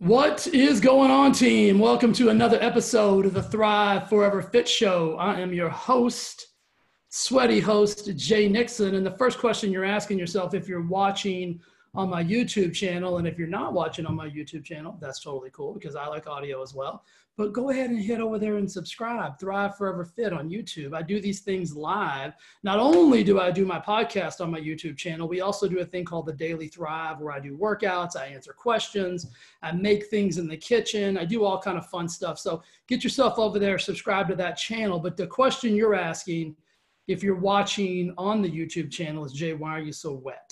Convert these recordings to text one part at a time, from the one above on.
What is going on, team? Welcome to another episode of the Thrive Forever Fit Show. I am your host, sweaty host, Jay Nixon. And the first question you're asking yourself if you're watching on my YouTube channel, and if you're not watching on my YouTube channel, that's totally cool because I like audio as well. But go ahead and hit over there and subscribe. Thrive Forever Fit on YouTube. I do these things live. Not only do I do my podcast on my YouTube channel, we also do a thing called the Daily Thrive where I do workouts, I answer questions, I make things in the kitchen, I do all kind of fun stuff. So get yourself over there, subscribe to that channel. But the question you're asking, if you're watching on the YouTube channel, is Jay, why are you so wet?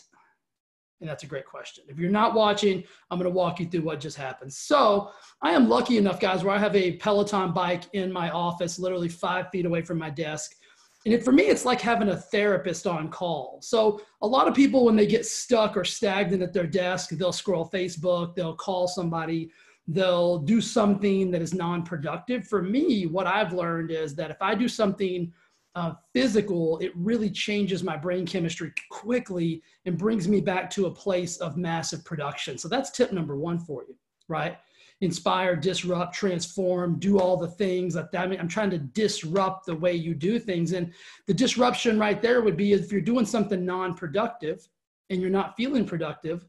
And that's a great question. If you're not watching, I'm going to walk you through what just happened. So, I am lucky enough, guys, where I have a Peloton bike in my office, literally five feet away from my desk. And it, for me, it's like having a therapist on call. So, a lot of people, when they get stuck or stagnant at their desk, they'll scroll Facebook, they'll call somebody, they'll do something that is non productive. For me, what I've learned is that if I do something uh, physical, it really changes my brain chemistry quickly and brings me back to a place of massive production. So that's tip number one for you, right? Inspire, disrupt, transform, do all the things. I mean, I'm trying to disrupt the way you do things. And the disruption right there would be if you're doing something non productive and you're not feeling productive,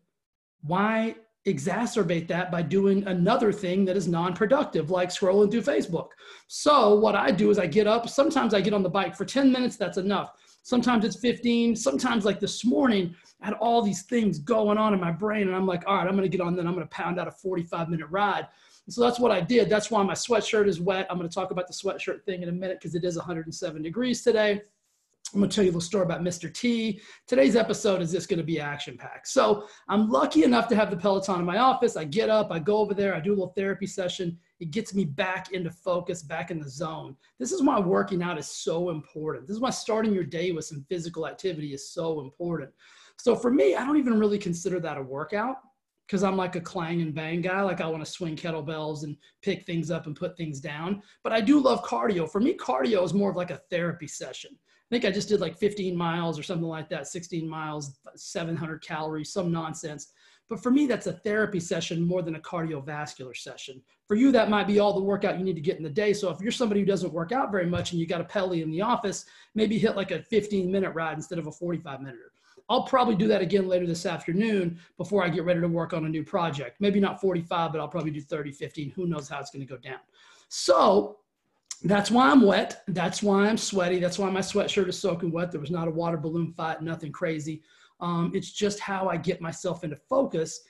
why exacerbate that by doing another thing that is non-productive like scrolling through facebook. So what i do is i get up sometimes i get on the bike for 10 minutes that's enough. Sometimes it's 15 sometimes like this morning i had all these things going on in my brain and i'm like all right i'm going to get on then i'm going to pound out a 45 minute ride. And so that's what i did. That's why my sweatshirt is wet. I'm going to talk about the sweatshirt thing in a minute because it is 107 degrees today I'm going to tell you a little story about Mr. T. Today's episode is just going to be action packed. So I'm lucky enough to have the Peloton in my office. I get up, I go over there, I do a little therapy session. It gets me back into focus, back in the zone. This is why working out is so important. This is why starting your day with some physical activity is so important. So for me, I don't even really consider that a workout because I'm like a clang and bang guy. Like I want to swing kettlebells and pick things up and put things down. But I do love cardio. For me, cardio is more of like a therapy session. I think I just did like 15 miles or something like that, 16 miles, 700 calories, some nonsense. But for me, that's a therapy session more than a cardiovascular session. For you, that might be all the workout you need to get in the day. So if you're somebody who doesn't work out very much and you got a pelly in the office, maybe hit like a 15 minute ride instead of a 45 minute. I'll probably do that again later this afternoon before I get ready to work on a new project. Maybe not 45, but I'll probably do 30, 15. Who knows how it's going to go down. So that's why I'm wet. That's why I'm sweaty. That's why my sweatshirt is soaking wet. There was not a water balloon fight, nothing crazy. Um, it's just how I get myself into focus.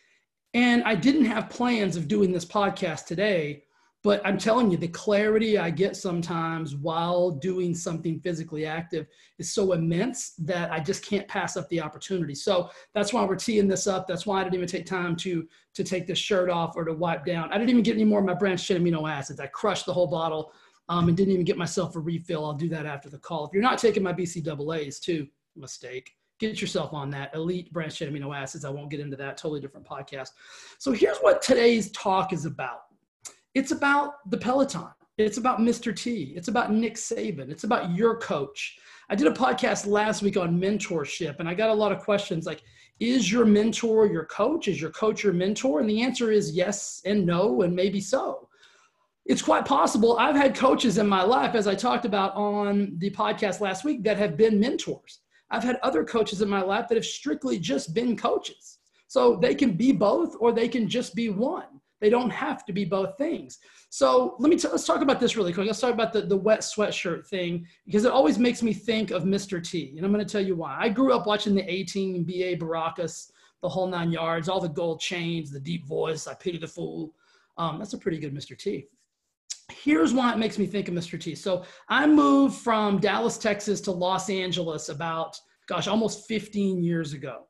And I didn't have plans of doing this podcast today, but I'm telling you, the clarity I get sometimes while doing something physically active is so immense that I just can't pass up the opportunity. So that's why we're teeing this up. That's why I didn't even take time to to take this shirt off or to wipe down. I didn't even get any more of my branched amino acids. I crushed the whole bottle um, and didn't even get myself a refill. I'll do that after the call. If you're not taking my BCAAs, too, mistake. Get yourself on that elite branched amino acids. I won't get into that. Totally different podcast. So here's what today's talk is about. It's about the Peloton. It's about Mr. T. It's about Nick Saban. It's about your coach. I did a podcast last week on mentorship, and I got a lot of questions like, is your mentor your coach? Is your coach your mentor? And the answer is yes and no, and maybe so it's quite possible. I've had coaches in my life, as I talked about on the podcast last week, that have been mentors. I've had other coaches in my life that have strictly just been coaches. So they can be both or they can just be one. They don't have to be both things. So let me t- let's talk about this really quick. Let's talk about the, the wet sweatshirt thing because it always makes me think of Mr. T. And I'm going to tell you why. I grew up watching the A-Team BA Baracus, the whole nine yards, all the gold chains, the deep voice, I pity the fool. Um, that's a pretty good Mr. T here's why it makes me think of Mr. T. So I moved from Dallas, Texas to Los Angeles about, gosh, almost 15 years ago.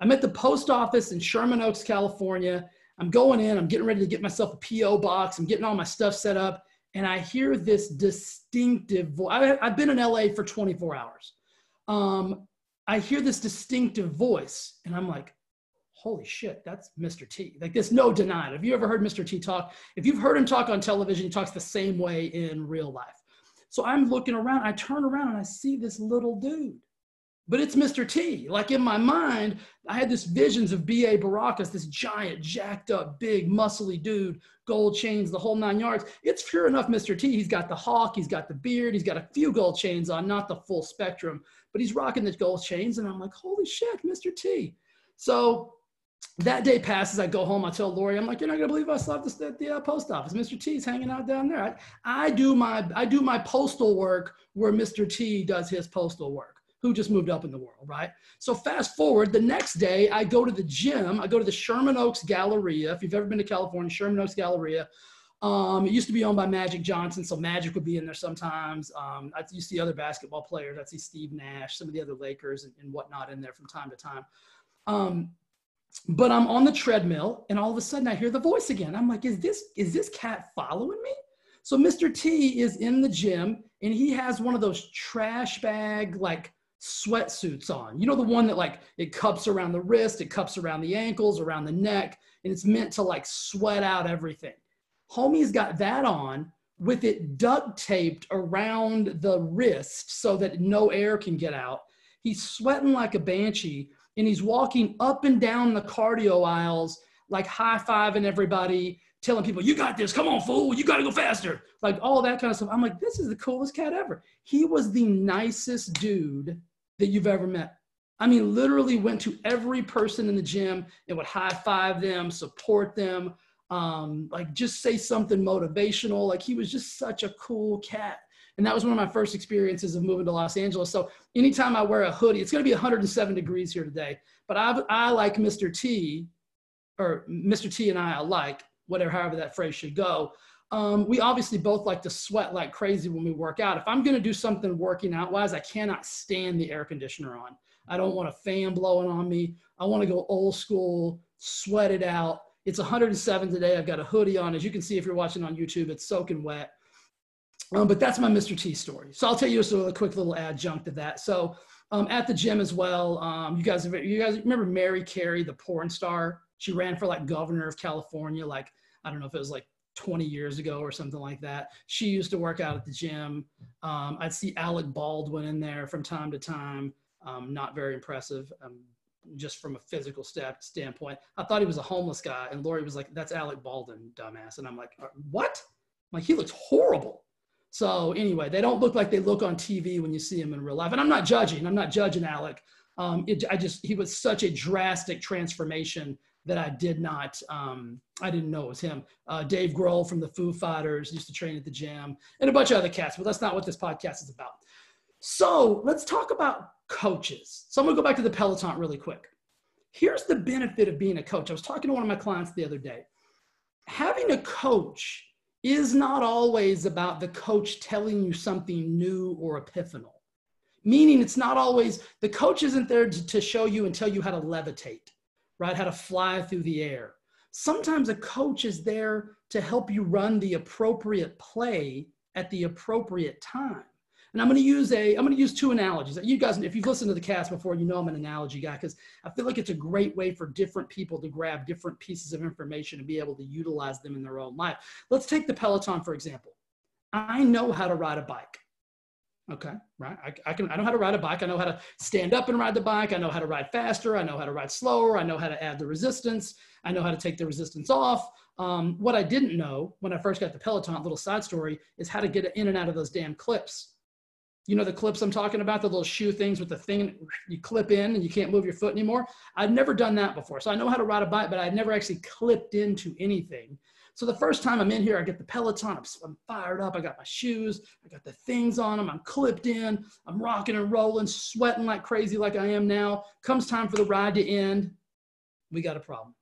I'm at the post office in Sherman Oaks, California. I'm going in, I'm getting ready to get myself a P.O. box, I'm getting all my stuff set up, and I hear this distinctive voice. I've been in LA for 24 hours. Um, I hear this distinctive voice, and I'm like, holy shit, that's Mr. T. Like there's no denying. Have you ever heard Mr. T talk? If you've heard him talk on television, he talks the same way in real life. So I'm looking around, I turn around and I see this little dude. but it's Mr. T. Like in my mind, I had this visions of B.A. Baracus, this giant, jacked up, big, muscly dude, gold chains, the whole nine yards. It's pure enough Mr. T. He's got the hawk, he's got the beard, he's got a few gold chains on, not the full spectrum, but he's rocking the gold chains. And I'm like, holy shit, Mr. T. So that day passes. I go home. I tell Lori, I'm like, you're not gonna believe I slept at the uh, post office. Mr. T's hanging out down there. I, I do my I do my postal work where Mr. T does his postal work who just moved up in the world, right? So fast forward, the next day I go to the gym. I go to the Sherman Oaks Galleria. If you've ever been to California, Sherman Oaks Galleria. Um, it used to be owned by Magic Johnson, so Magic would be in there sometimes. Um, I used to see other basketball players. I'd see Steve Nash, some of the other Lakers and, and whatnot in there from time to time. Um, but I'm on the treadmill, and all of a sudden I hear the voice again. I'm like, "Is this is this cat following me?" So Mr. T is in the gym, and he has one of those trash bag like sweatsuits on. You know, the one that like it cups around the wrist, it cups around the ankles, around the neck, and it's meant to like sweat out everything. Homie's got that on with it duct taped around the wrist so that no air can get out. He's sweating like a banshee and he's walking up and down the cardio aisles, like high fiving everybody, telling people, You got this, come on, fool, you got to go faster. Like all that kind of stuff. I'm like, This is the coolest cat ever. He was the nicest dude that you've ever met. I mean, literally went to every person in the gym and would high five them, support them, um, like just say something motivational. Like he was just such a cool cat. And that was one of my first experiences of moving to Los Angeles. So anytime I wear a hoodie, it's going to be 107 degrees here today. But I, I like Mr. T, or Mr. T and I alike, whatever, however that phrase should go. Um, we obviously both like to sweat like crazy when we work out. If I'm going to do something working out wise, I cannot stand the air conditioner on. I don't want a fan blowing on me. I want to go old school, sweat it out. It's 107 today. I've got a hoodie on. As you can see, if you're watching on YouTube, it's soaking wet. Um, but that's my Mr. T story. So I'll tell you a, a quick little adjunct to that. So um, at the gym as well, um, you guys, you guys remember Mary Carey, the porn star? She ran for like governor of California. Like I don't know if it was like 20 years ago or something like that. She used to work out at the gym. Um, I'd see Alec Baldwin in there from time to time. Um, not very impressive, um, just from a physical step standpoint. I thought he was a homeless guy, and Lori was like, "That's Alec Baldwin, dumbass." And I'm like, uh, "What?" I'm like he looks horrible. So anyway, they don't look like they look on TV when you see him in real life. And I'm not judging. I'm not judging Alec. Um, it, I just he was such a drastic transformation that I did not, um, I didn't know it was him. Uh, Dave Grohl from the Foo Fighters used to train at the gym and a bunch of other cats, but that's not what this podcast is about. So let's talk about coaches. So I'm gonna go back to the Peloton really quick. Here's the benefit of being a coach. I was talking to one of my clients the other day. Having a coach is not always about the coach telling you something new or epiphanal. Meaning, it's not always, the coach isn't there to, to show you and tell you how to levitate right? How to fly through the air. Sometimes a coach is there to help you run the appropriate play at the appropriate time. And I'm going to use a, I'm going to use two analogies. You guys, if you've listened to the cast before, you know I'm an analogy guy because I feel like it's a great way for different people to grab different pieces of information and be able to utilize them in their own life. Let's take the Peloton, for example. I know how to ride a bike. Okay, right. I, I, can. I know how to ride a bike. I know how to stand up and ride the bike. I know how to ride faster. I know how to ride slower. I know how to add the resistance. I know how to take the resistance off. Um, what I didn't know when I first got the Peloton, little side story, is how to get in and out of those damn clips. You know the clips I'm talking about, the little shoe things with the thing you clip in and you can't move your foot anymore. I'd never done that before, so I know how to ride a bike, but I'd never actually clipped into anything. So the first time I'm in here, I get the Peloton, I'm, I'm fired up. I got my shoes, I got the things on them, I'm clipped in, I'm rocking and rolling, sweating like crazy like I am now. Comes time for the ride to end, we got a problem.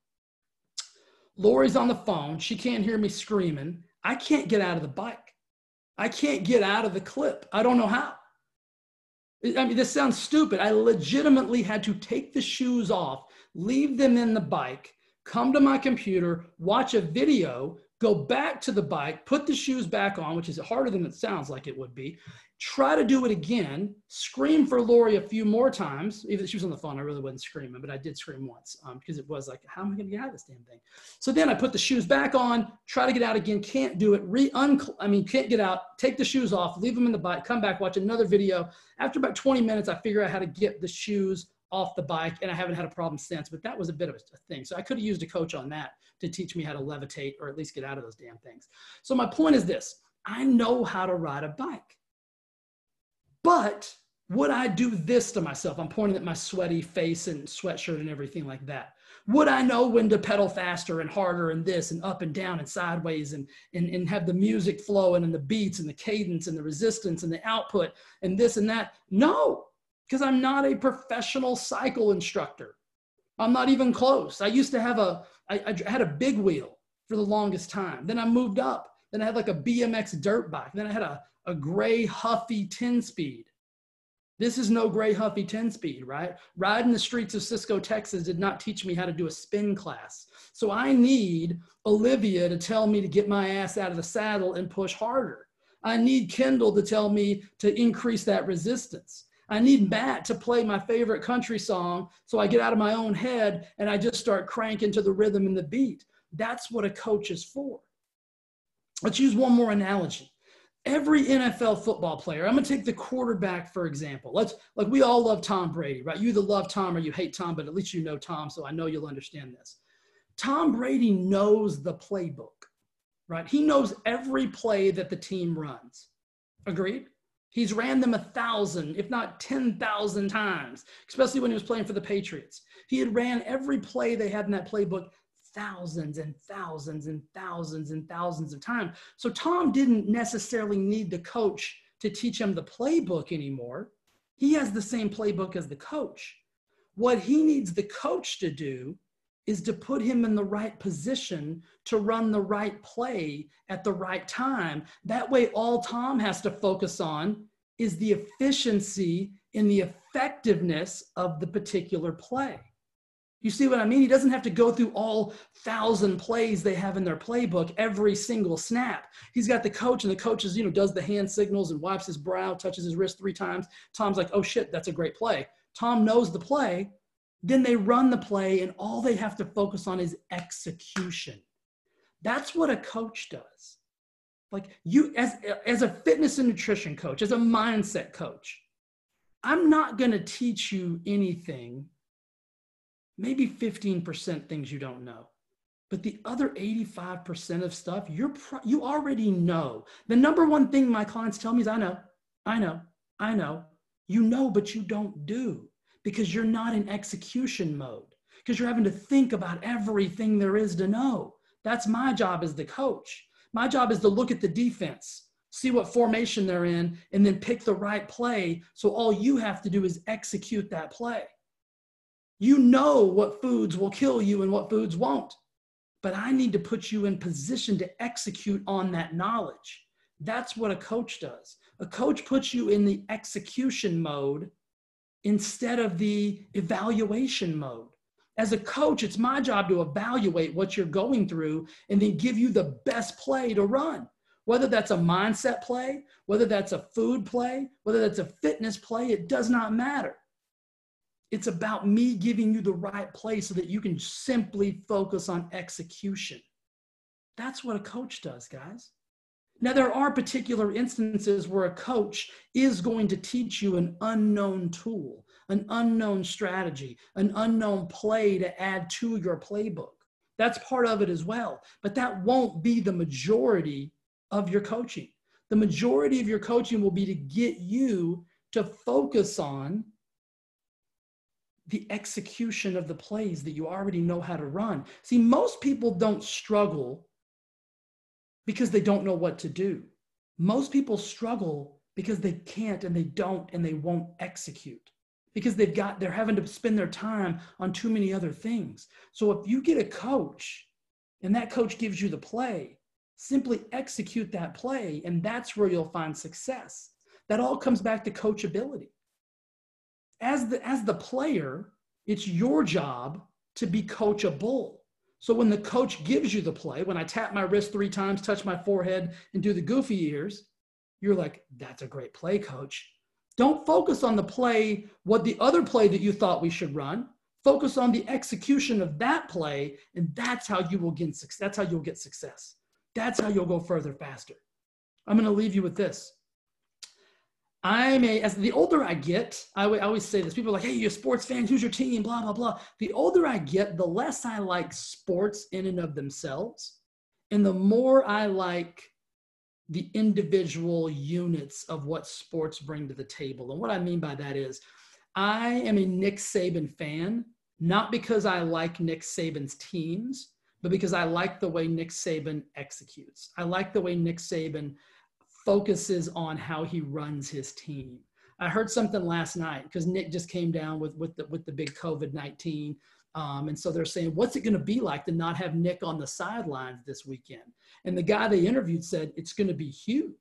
Lori's on the phone. She can't hear me screaming. I can't get out of the bike. I can't get out of the clip. I don't know how. I mean, this sounds stupid. I legitimately had to take the shoes off, leave them in the bike, come to my computer, watch a video go back to the bike, put the shoes back on, which is harder than it sounds like it would be. Try to do it again. Scream for Lori a few more times. Even if she was on the phone, I really wasn't screaming, but I did scream once um, because it was like, how am I going to get out of this damn thing? So then I put the shoes back on, try to get out again, can't do it. Re un I mean, can't get out. Take the shoes off, leave them in the bike, come back, watch another video. After about 20 minutes, I figure out how to get the shoes off the bike, and I haven't had a problem since. But that was a bit of a thing. So I could have used a coach on that to teach me how to levitate or at least get out of those damn things. So my point is this I know how to ride a bike. But would I do this to myself? I'm pointing at my sweaty face and sweatshirt and everything like that. Would I know when to pedal faster and harder and this and up and down and sideways and, and, and have the music flowing and the beats and the cadence and the resistance and the output and this and that? No, because I'm not a professional cycle instructor. I'm not even close. I used to have a, I, I had a big wheel for the longest time. Then I moved up. Then I had like a BMX dirt bike. Then I had a, a gray Huffy 10 speed. This is no gray Huffy 10 speed, right? Riding the streets of Cisco, Texas did not teach me how to do a spin class. So I need Olivia to tell me to get my ass out of the saddle and push harder. I need Kendall to tell me to increase that resistance. I need Matt to play my favorite country song so I get out of my own head and I just start cranking to the rhythm and the beat. That's what a coach is for. Let's use one more analogy. Every NFL football player, I'm going to take the quarterback for example. Let's like we all love Tom Brady, right? You either love Tom or you hate Tom, but at least you know Tom, so I know you'll understand this. Tom Brady knows the playbook, right? He knows every play that the team runs. Agreed? He's ran them a thousand, if not 10,000 times, especially when he was playing for the Patriots. He had ran every play they had in that playbook thousands and thousands and thousands and thousands of times. So Tom didn't necessarily need the coach to teach him the playbook anymore. He has the same playbook as the coach. What he needs the coach to do is to put him in the right position to run the right play at the right time. That way, all Tom has to focus on is the efficiency and the effectiveness of the particular play. You see what I mean? He doesn't have to go through all thousand plays they have in their playbook every single snap. He's got the coach, and the coach is, you know, does the hand signals and wipes his brow, touches his wrist three times. Tom's like, oh shit, that's a great play. Tom knows the play, then they run the play, and all they have to focus on is execution. That's what a coach does. Like you, as, as a fitness and nutrition coach, as a mindset coach, I'm not going to teach you anything, maybe 15% things you don't know. But the other 85% of stuff you're pro- you already know. The number one thing my clients tell me is I know, I know, I know. You know, but you don't do because you're not in execution mode, because you're having to think about everything there is to know. That's my job as the coach. My job is to look at the defense, see what formation they're in, and then pick the right play. So all you have to do is execute that play. You know what foods will kill you and what foods won't. But I need to put you in position to execute on that knowledge. That's what a coach does. A coach puts you in the execution mode instead of the evaluation mode. As a coach, it's my job to evaluate what you're going through and then give you the best play to run. Whether that's a mindset play, whether that's a food play, whether that's a fitness play, it does not matter. It's about me giving you the right play so that you can simply focus on execution. That's what a coach does, guys. Now, there are particular instances where a coach is going to teach you an unknown tool, an unknown strategy, an unknown play to add to your playbook. That's part of it as well. But that won't be the majority of your coaching. The majority of your coaching will be to get you to focus on the execution of the plays that you already know how to run. See, most people don't struggle because they don't know what to do. Most people struggle because they can't and they don't and they won't execute because they've got they're having to spend their time on too many other things. So if you get a coach and that coach gives you the play, simply execute that play and that's where you'll find success. That all comes back to coachability. As the as the player, it's your job to be coachable. So when the coach gives you the play, when I tap my wrist three times, touch my forehead, and do the goofy ears, you're like, that's a great play, coach. Don't focus on the play, what the other play that you thought we should run. Focus on the execution of that play, and that's how you will get success. That's how you'll get success. That's how you'll go further faster. I'm going to leave you with this. I'm a, as the older I get, I, always say this. People are like, hey, you're a sports fan. Who's your team? Blah, blah, blah. The older I get, the less I like sports in and of themselves. And the more I like the individual units of what sports bring to the table. And what I mean by that is, I am a Nick Saban fan, not because I like Nick Saban's teams, but because I like the way Nick Saban executes. I like the way Nick Saban focuses on how he runs his team. I heard something last night because Nick just came down with with the with the big COVID nineteen, um, and so they're saying, what's it going to be like to not have Nick on the sidelines this weekend? And the guy they interviewed said it's going to be huge.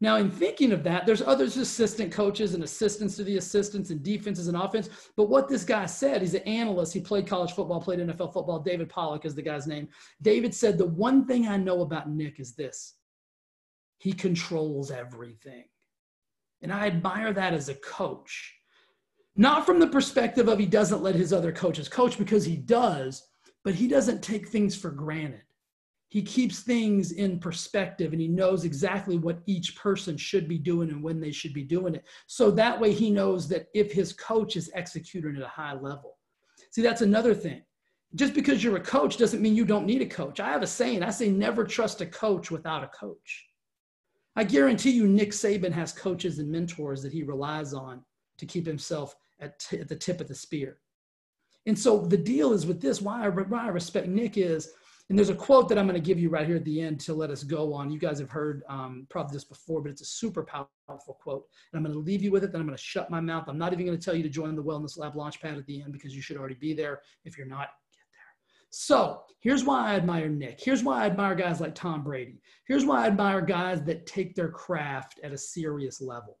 Now, in thinking of that, there's others assistant coaches and assistants to the assistants and defenses and offense. But what this guy said, he's an analyst. He played college football, played NFL football. David Pollack is the guy's name. David said, The one thing I know about Nick is this he controls everything. And I admire that as a coach. Not from the perspective of he doesn't let his other coaches coach because he does, but he doesn't take things for granted. He keeps things in perspective and he knows exactly what each person should be doing and when they should be doing it. So that way he knows that if his coach is executing at a high level. See, that's another thing. Just because you're a coach doesn't mean you don't need a coach. I have a saying I say, never trust a coach without a coach. I guarantee you, Nick Saban has coaches and mentors that he relies on to keep himself at, t- at the tip of the spear. And so the deal is with this why I, why I respect Nick is, and there's a quote that I'm going to give you right here at the end to let us go on. You guys have heard um, probably this before, but it's a super powerful quote. And I'm going to leave you with it. Then I'm going to shut my mouth. I'm not even going to tell you to join the Wellness Lab Launchpad at the end because you should already be there. If you're not, so here's why I admire Nick. Here's why I admire guys like Tom Brady. Here's why I admire guys that take their craft at a serious level.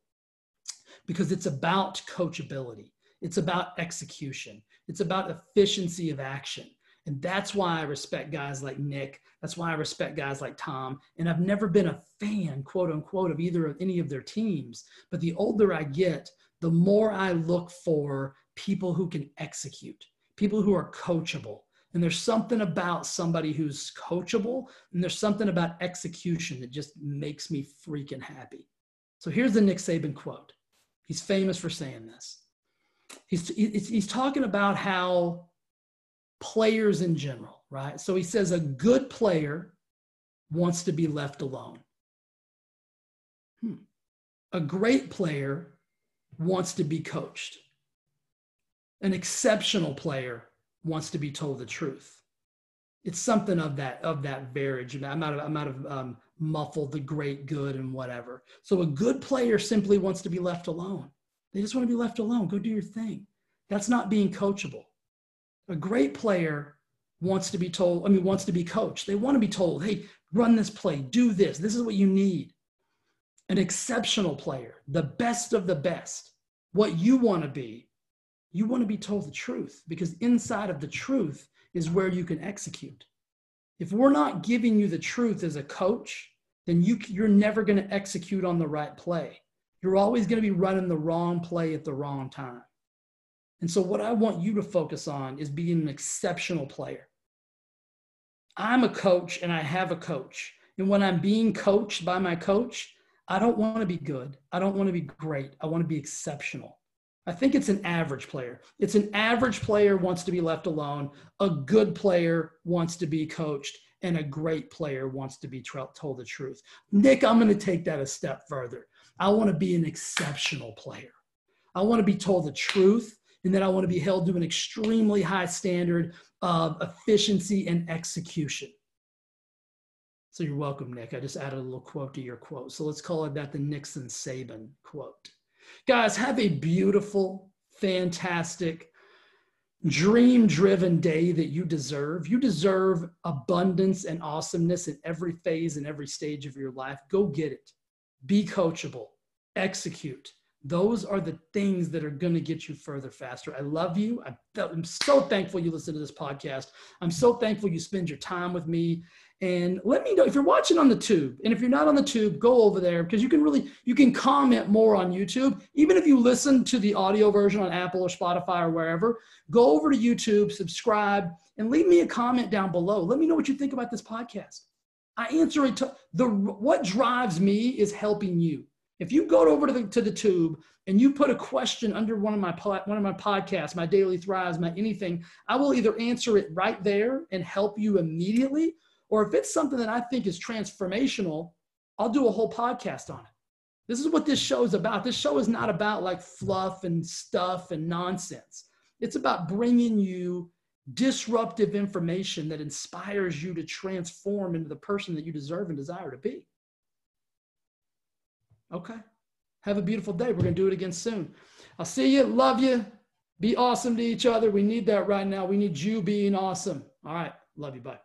Because it's about coachability, it's about execution, it's about efficiency of action. And that's why I respect guys like Nick. That's why I respect guys like Tom. And I've never been a fan, quote unquote, of either of any of their teams. But the older I get, the more I look for people who can execute, people who are coachable, and there's something about somebody who's coachable, and there's something about execution that just makes me freaking happy. So here's the Nick Saban quote. He's famous for saying this. He's, he's talking about how players in general, right? So he says a good player wants to be left alone. Hmm. A great player wants to be coached. An exceptional player wants to be told the truth. It's something of that of that verge. I'm not I'm not um, muffled the great good and whatever. So a good player simply wants to be left alone. They just want to be left alone. Go do your thing. That's not being coachable. A great player wants to be told, I mean, wants to be coached. They want to be told, hey, run this play, do this. This is what you need. An exceptional player, the best of the best, what you want to be, you want to be told the truth because inside of the truth is where you can execute. If we're not giving you the truth as a coach, then you, you're never going to execute on the right play. You're always going to be running the wrong play at the wrong time. And so, what I want you to focus on is being an exceptional player. I'm a coach and I have a coach. And when I'm being coached by my coach, I don't want to be good. I don't want to be great. I want to be exceptional. I think it's an average player. It's an average player wants to be left alone. A good player wants to be coached, and a great player wants to be told the truth. Nick, I'm going to take that a step further. I want to be an exceptional player. I want to be told the truth, and then I want to be held to an extremely high standard of efficiency and execution. So you're welcome, Nick. I just added a little quote to your quote. So let's call it that the Nixon Saban quote. Guys, have a beautiful, fantastic, dream driven day that you deserve. You deserve abundance and awesomeness in every phase and every stage of your life. Go get it. Be coachable, execute, Those are the things that are going to get you further faster. I love you. I'm so thankful you listen to this podcast. I'm so thankful you spend your time with me. And let me know if you're watching on the tube. And if you're not on the tube, go over there because you can really you can comment more on YouTube. Even if you listen to the audio version on Apple or Spotify or wherever, go over to YouTube, subscribe, and leave me a comment down below. Let me know what you think about this podcast. I answer it to the what drives me is helping you. If you go over to the to the tube and you put a question under one of my one of my podcasts, my daily thrives, my anything, I will either answer it right there and help you immediately, or if it's something that I think is transformational, I'll do a whole podcast on it. This is what this show is about. This show is not about like fluff and stuff and nonsense. It's about bringing you disruptive information that inspires you to transform into the person that you deserve and desire to be. Okay. Have a beautiful day. We're going to do it again soon. I'll see you. Love you. Be awesome to each other. We need that right now. We need you being awesome. All right. Love you. Bye.